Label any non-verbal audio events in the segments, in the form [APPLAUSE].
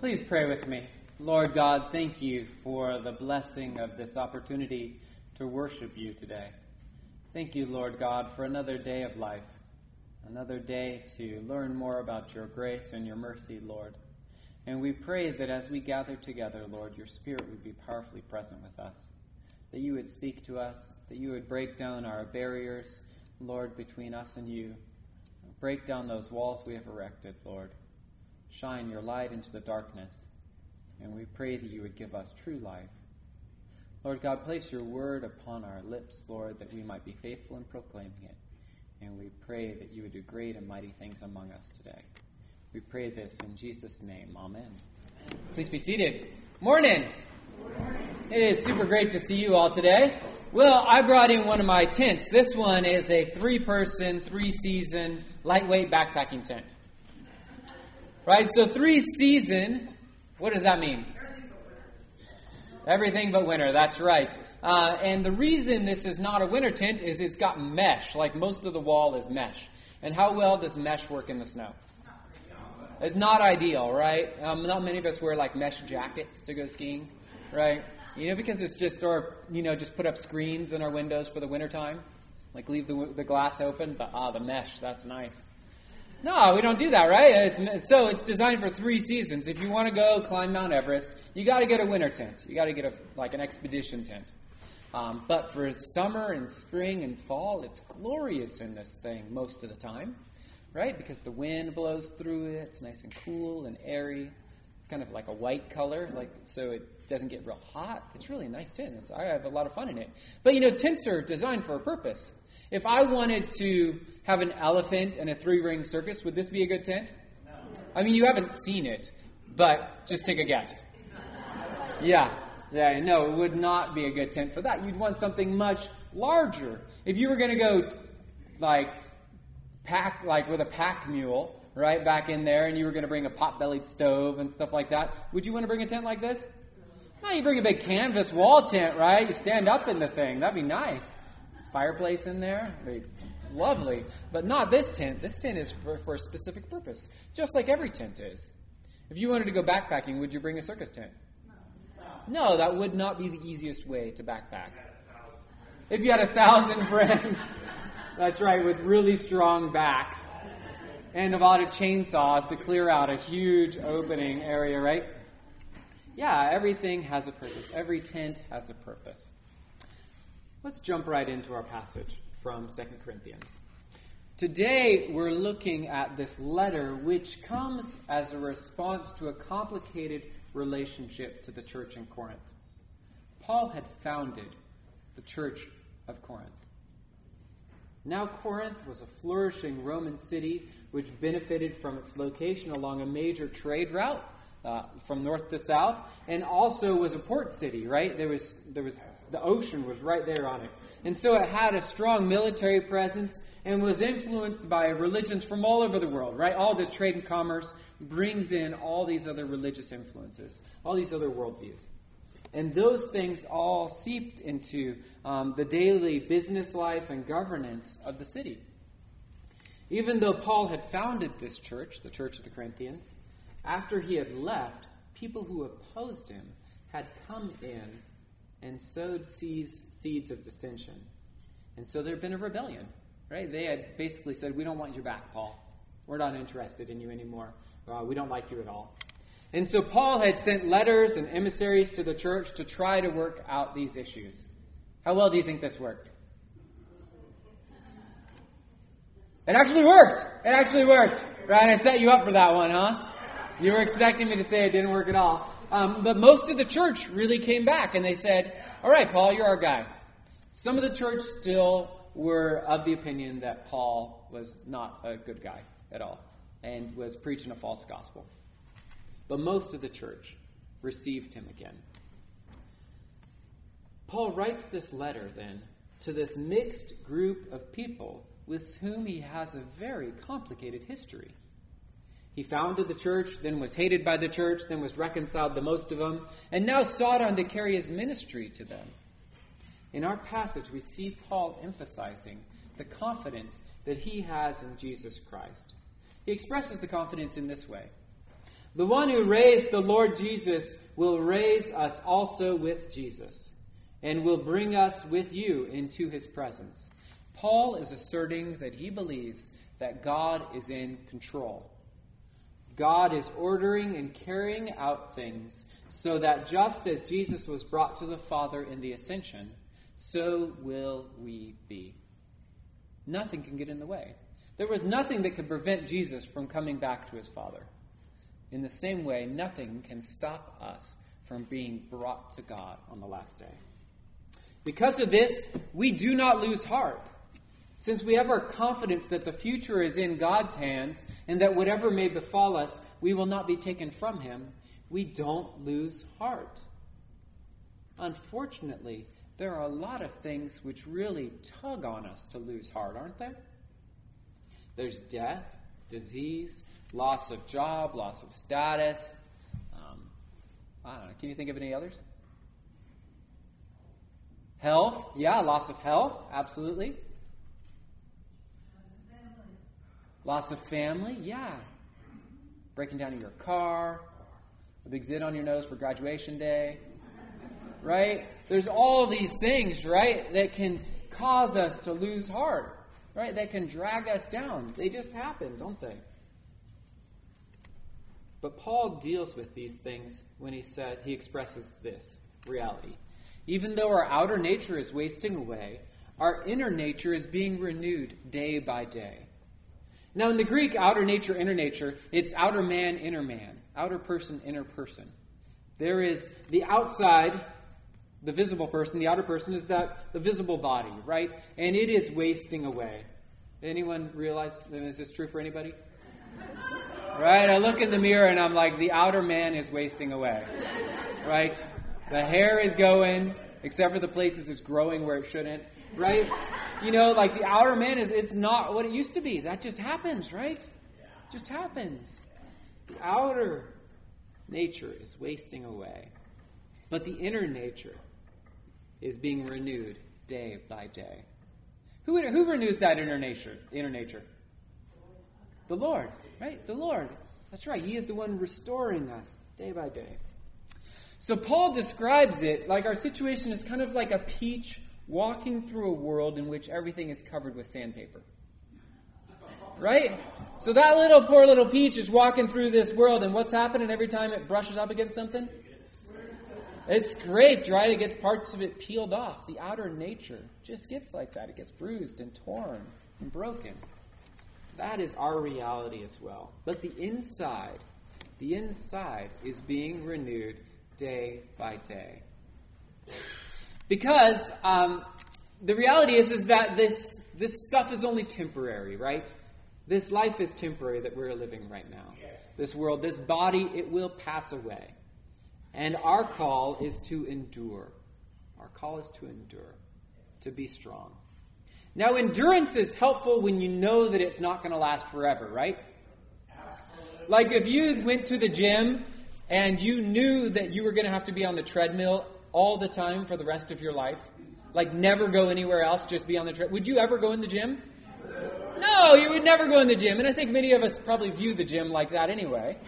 Please pray with me. Lord God, thank you for the blessing of this opportunity to worship you today. Thank you, Lord God, for another day of life, another day to learn more about your grace and your mercy, Lord. And we pray that as we gather together, Lord, your Spirit would be powerfully present with us, that you would speak to us, that you would break down our barriers, Lord, between us and you. Break down those walls we have erected, Lord. Shine your light into the darkness, and we pray that you would give us true life. Lord God, place your word upon our lips, Lord, that we might be faithful in proclaiming it. And we pray that you would do great and mighty things among us today. We pray this in Jesus' name. Amen. Please be seated. Morning. It is super great to see you all today. Well, I brought in one of my tents. This one is a three person, three season, lightweight backpacking tent. Right? So, three season, what does that mean? Everything but winter, that's right. Uh, and the reason this is not a winter tent is it's got mesh, like most of the wall is mesh. And how well does mesh work in the snow? It's not ideal, right? Um, not many of us wear like mesh jackets to go skiing, right? You know, because it's just, or, you know, just put up screens in our windows for the wintertime. Like leave the, the glass open, but ah, the mesh, that's nice. No, we don't do that, right? It's, so it's designed for three seasons. If you want to go climb Mount Everest, you got to get a winter tent. You got to get a like an expedition tent. Um, but for summer and spring and fall, it's glorious in this thing most of the time, right? Because the wind blows through it. It's nice and cool and airy. It's kind of like a white color, like so it doesn't get real hot. It's really a nice tent. It's, I have a lot of fun in it. But you know, tents are designed for a purpose. If I wanted to have an elephant and a three ring circus, would this be a good tent? No. I mean, you haven't seen it, but just take a guess. Yeah, yeah, no, it would not be a good tent for that. You'd want something much larger. If you were going to go, like, pack, like with a pack mule, right, back in there, and you were going to bring a pot bellied stove and stuff like that, would you want to bring a tent like this? No, you bring a big canvas wall tent, right? You stand up in the thing. That'd be nice fireplace in there. Lovely. But not this tent. This tent is for, for a specific purpose, just like every tent is. If you wanted to go backpacking, would you bring a circus tent? No, that would not be the easiest way to backpack. If you had a thousand [LAUGHS] friends, that's right, with really strong backs and a lot of chainsaws to clear out a huge opening area, right? Yeah, everything has a purpose. Every tent has a purpose. Let's jump right into our passage from 2 Corinthians. Today, we're looking at this letter, which comes as a response to a complicated relationship to the church in Corinth. Paul had founded the church of Corinth. Now, Corinth was a flourishing Roman city which benefited from its location along a major trade route uh, from north to south, and also was a port city. Right there was there was the ocean was right there on it, and so it had a strong military presence and was influenced by religions from all over the world. Right, all this trade and commerce brings in all these other religious influences, all these other worldviews. And those things all seeped into um, the daily business life and governance of the city. Even though Paul had founded this church, the Church of the Corinthians, after he had left, people who opposed him had come in and sowed seeds, seeds of dissension. And so there had been a rebellion, right? They had basically said, We don't want you back, Paul. We're not interested in you anymore. Uh, we don't like you at all. And so Paul had sent letters and emissaries to the church to try to work out these issues. How well do you think this worked? It actually worked. It actually worked. Right? I set you up for that one, huh? You were expecting me to say it didn't work at all. Um, but most of the church really came back and they said, All right, Paul, you're our guy. Some of the church still were of the opinion that Paul was not a good guy at all and was preaching a false gospel. But most of the church received him again. Paul writes this letter then to this mixed group of people with whom he has a very complicated history. He founded the church, then was hated by the church, then was reconciled to most of them, and now sought on to carry his ministry to them. In our passage, we see Paul emphasizing the confidence that he has in Jesus Christ. He expresses the confidence in this way The one who raised the Lord Jesus will raise us also with Jesus and will bring us with you into his presence. Paul is asserting that he believes that God is in control. God is ordering and carrying out things so that just as Jesus was brought to the Father in the ascension, so will we be. Nothing can get in the way. There was nothing that could prevent Jesus from coming back to his Father. In the same way, nothing can stop us from being brought to God on the last day. Because of this, we do not lose heart. Since we have our confidence that the future is in God's hands and that whatever may befall us, we will not be taken from Him, we don't lose heart. Unfortunately, there are a lot of things which really tug on us to lose heart, aren't there? There's death, disease, loss of job, loss of status. Um, I don't know. Can you think of any others? Health, yeah, loss of health, absolutely. Loss of family, yeah. Breaking down in your car, a big zit on your nose for graduation day, right? There's all these things, right, that can cause us to lose heart, right? That can drag us down. They just happen, don't they? But Paul deals with these things when he said he expresses this reality. Even though our outer nature is wasting away, our inner nature is being renewed day by day. Now, in the Greek, outer nature, inner nature, it's outer man, inner man, outer person, inner person. There is the outside, the visible person, the outer person is that the visible body, right? And it is wasting away. Anyone realize, is this true for anybody? [LAUGHS] Right? I look in the mirror and I'm like, the outer man is wasting away. Right? The hair is going, except for the places it's growing where it shouldn't. Right? You know, like the outer man is, it's not what it used to be. That just happens, right? It just happens. The outer nature is wasting away. But the inner nature is being renewed day by day. Who, who renews that inner nature? Inner nature? The Lord right? The Lord. That's right. He is the one restoring us day by day. So Paul describes it like our situation is kind of like a peach walking through a world in which everything is covered with sandpaper. Right? So that little poor little peach is walking through this world, and what's happening every time it brushes up against something? It's scraped, right? It gets parts of it peeled off. The outer nature just gets like that. It gets bruised and torn and broken. That is our reality as well. But the inside, the inside is being renewed day by day. Because um, the reality is, is that this, this stuff is only temporary, right? This life is temporary that we're living right now. Yes. This world, this body, it will pass away. And our call is to endure. Our call is to endure, to be strong. Now, endurance is helpful when you know that it's not going to last forever, right? Absolutely. Like if you went to the gym and you knew that you were going to have to be on the treadmill all the time for the rest of your life, like never go anywhere else, just be on the treadmill, would you ever go in the gym? No, you would never go in the gym. And I think many of us probably view the gym like that anyway.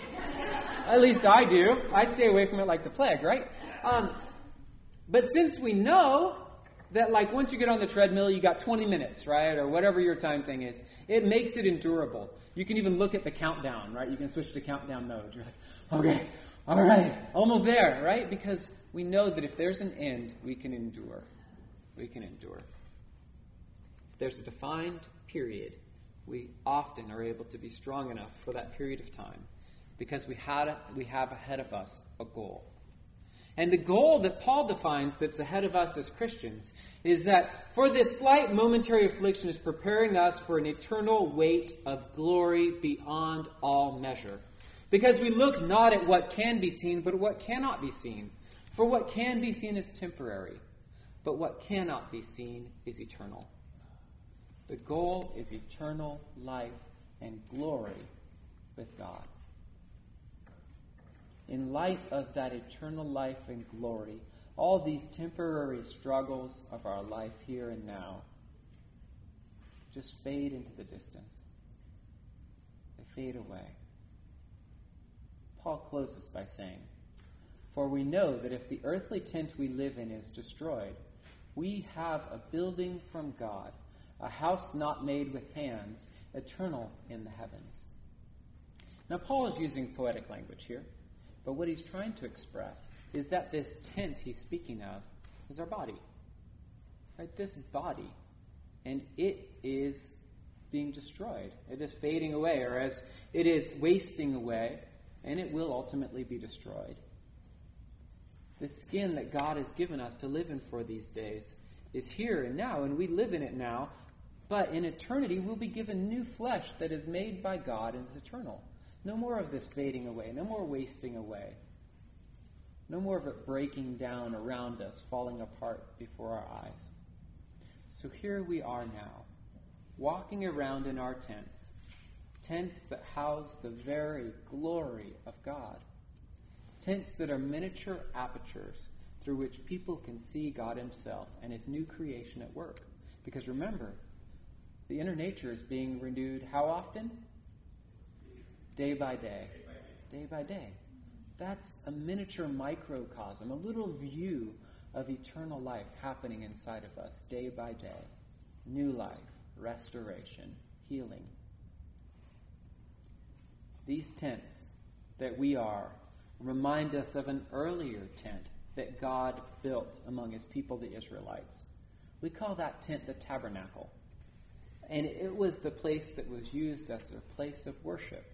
At least I do. I stay away from it like the plague, right? Um, but since we know that like once you get on the treadmill, you got 20 minutes, right? Or whatever your time thing is. It makes it endurable. You can even look at the countdown, right? You can switch to countdown mode. You're like, okay, all right, almost there, right? Because we know that if there's an end, we can endure. We can endure. If there's a defined period, we often are able to be strong enough for that period of time because we, had, we have ahead of us a goal. And the goal that Paul defines that's ahead of us as Christians is that for this slight momentary affliction is preparing us for an eternal weight of glory beyond all measure. Because we look not at what can be seen, but what cannot be seen. For what can be seen is temporary, but what cannot be seen is eternal. The goal is eternal life and glory with God in light of that eternal life and glory, all these temporary struggles of our life here and now just fade into the distance. They fade away. Paul closes by saying, For we know that if the earthly tent we live in is destroyed, we have a building from God, a house not made with hands, eternal in the heavens. Now, Paul is using poetic language here, but what he's trying to express is that this tent he's speaking of is our body. Right? This body. And it is being destroyed. It is fading away, or as it is wasting away, and it will ultimately be destroyed. The skin that God has given us to live in for these days is here and now, and we live in it now, but in eternity we'll be given new flesh that is made by God and is eternal. No more of this fading away, no more wasting away, no more of it breaking down around us, falling apart before our eyes. So here we are now walking around in our tents, tents that house the very glory of God, tents that are miniature apertures through which people can see God Himself and His new creation at work. Because remember, the inner nature is being renewed how often? Day by day. Day by day. That's a miniature microcosm, a little view of eternal life happening inside of us day by day. New life restoration, healing. These tents that we are remind us of an earlier tent that God built among his people, the Israelites. We call that tent the tabernacle. And it was the place that was used as a place of worship,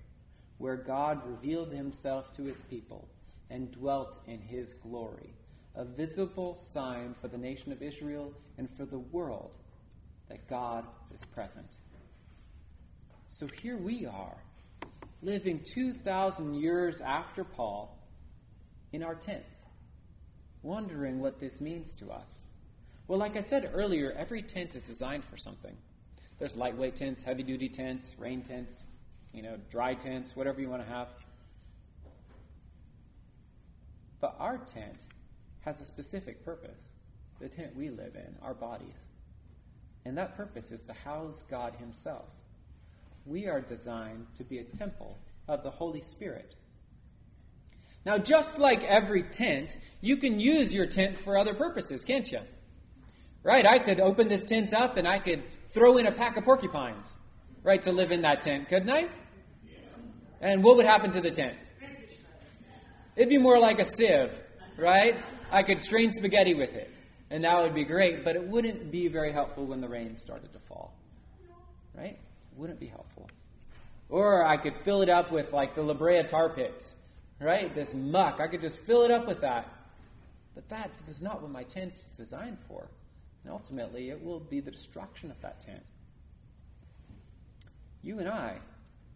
where God revealed himself to his people and dwelt in his glory, a visible sign for the nation of Israel and for the world that God is present. So here we are, living 2,000 years after Paul in our tents, wondering what this means to us. Well, like I said earlier, every tent is designed for something. There's lightweight tents, heavy duty tents, rain tents, you know, dry tents, whatever you want to have. But our tent has a specific purpose the tent we live in, our bodies. And that purpose is to house God Himself. We are designed to be a temple of the Holy Spirit. Now, just like every tent, you can use your tent for other purposes, can't you? Right? I could open this tent up and I could throw in a pack of porcupines, right, to live in that tent, couldn't I? And what would happen to the tent? It'd be more like a sieve, right? I could strain spaghetti with it and that would be great, but it wouldn't be very helpful when the rain started to fall. Right? Wouldn't be helpful. Or I could fill it up with like the La Brea tar pits, right? This muck. I could just fill it up with that. But that was not what my tent is designed for. And ultimately, it will be the destruction of that tent. You and I,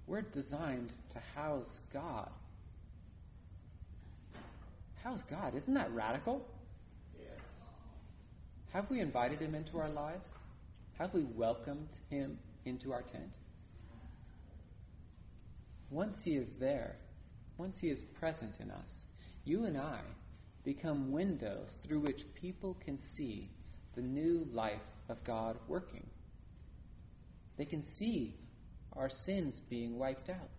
we're designed to house God. House God. Isn't that radical? Yes. Have we invited him into our lives? Have we welcomed him into our tent? Once he is there, once he is present in us, you and I become windows through which people can see the new life of God working. They can see our sins being wiped out.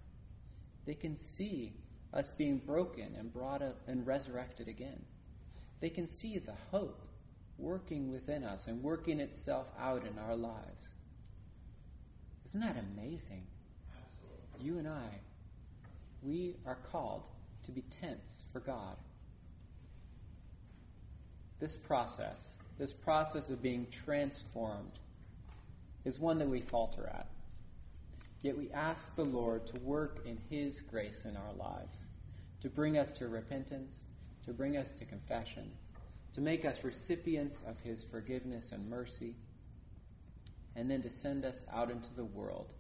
They can see us being broken and brought up and resurrected again. They can see the hope working within us and working itself out in our lives. Isn't that amazing? Absolutely. You and I, we are called to be tents for God. This process, this process of being transformed, is one that we falter at. Yet we ask the Lord to work in His grace in our lives, to bring us to repentance, to bring us to confession, to make us recipients of his forgiveness and mercy, and then to send us out into the world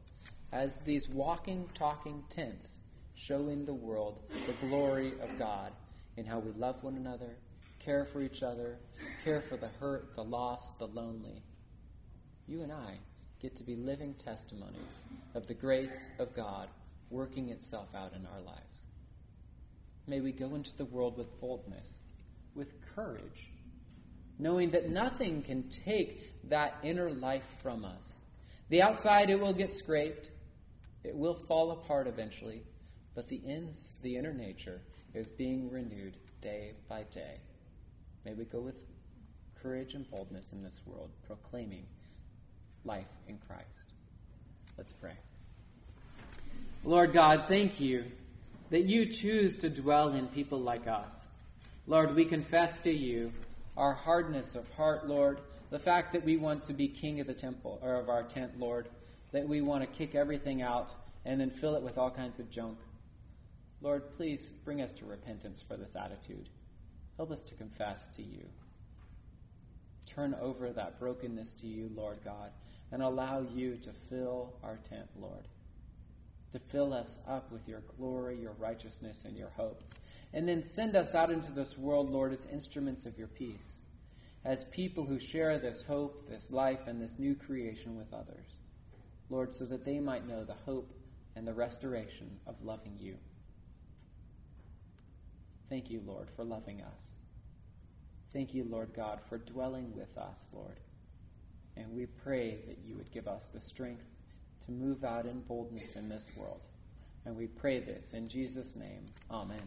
as these walking, talking tents, showing the world the glory of God in how we love one another, care for each other, care for the hurt, the lost, the lonely. You and I get to be living testimonies of the grace of God working itself out in our lives. May we go into the world with boldness with courage, knowing that nothing can take that inner life from us. The outside, it will get scraped, it will fall apart eventually, but the, ins, the inner nature is being renewed day by day. May we go with courage and boldness in this world, proclaiming life in Christ. Let's pray. Lord God, thank you that you choose to dwell in people like us. Lord, we confess to you our hardness of heart, Lord, the fact that we want to be king of the temple or of our tent, Lord, that we want to kick everything out and then fill it with all kinds of junk. Lord, please bring us to repentance for this attitude. Help us to confess to you. Turn over that brokenness to you, Lord God, and allow you to fill our tent, Lord. To fill us up with your glory, your righteousness, and your hope. And then send us out into this world, Lord, as instruments of your peace, as people who share this hope, this life, and this new creation with others. Lord, so that they might know the hope and the restoration of loving you. Thank you, Lord, for loving us. Thank you, Lord God, for dwelling with us, Lord. And we pray that you would give us the strength to move out in boldness in this world. And we pray this in Jesus' name. Amen.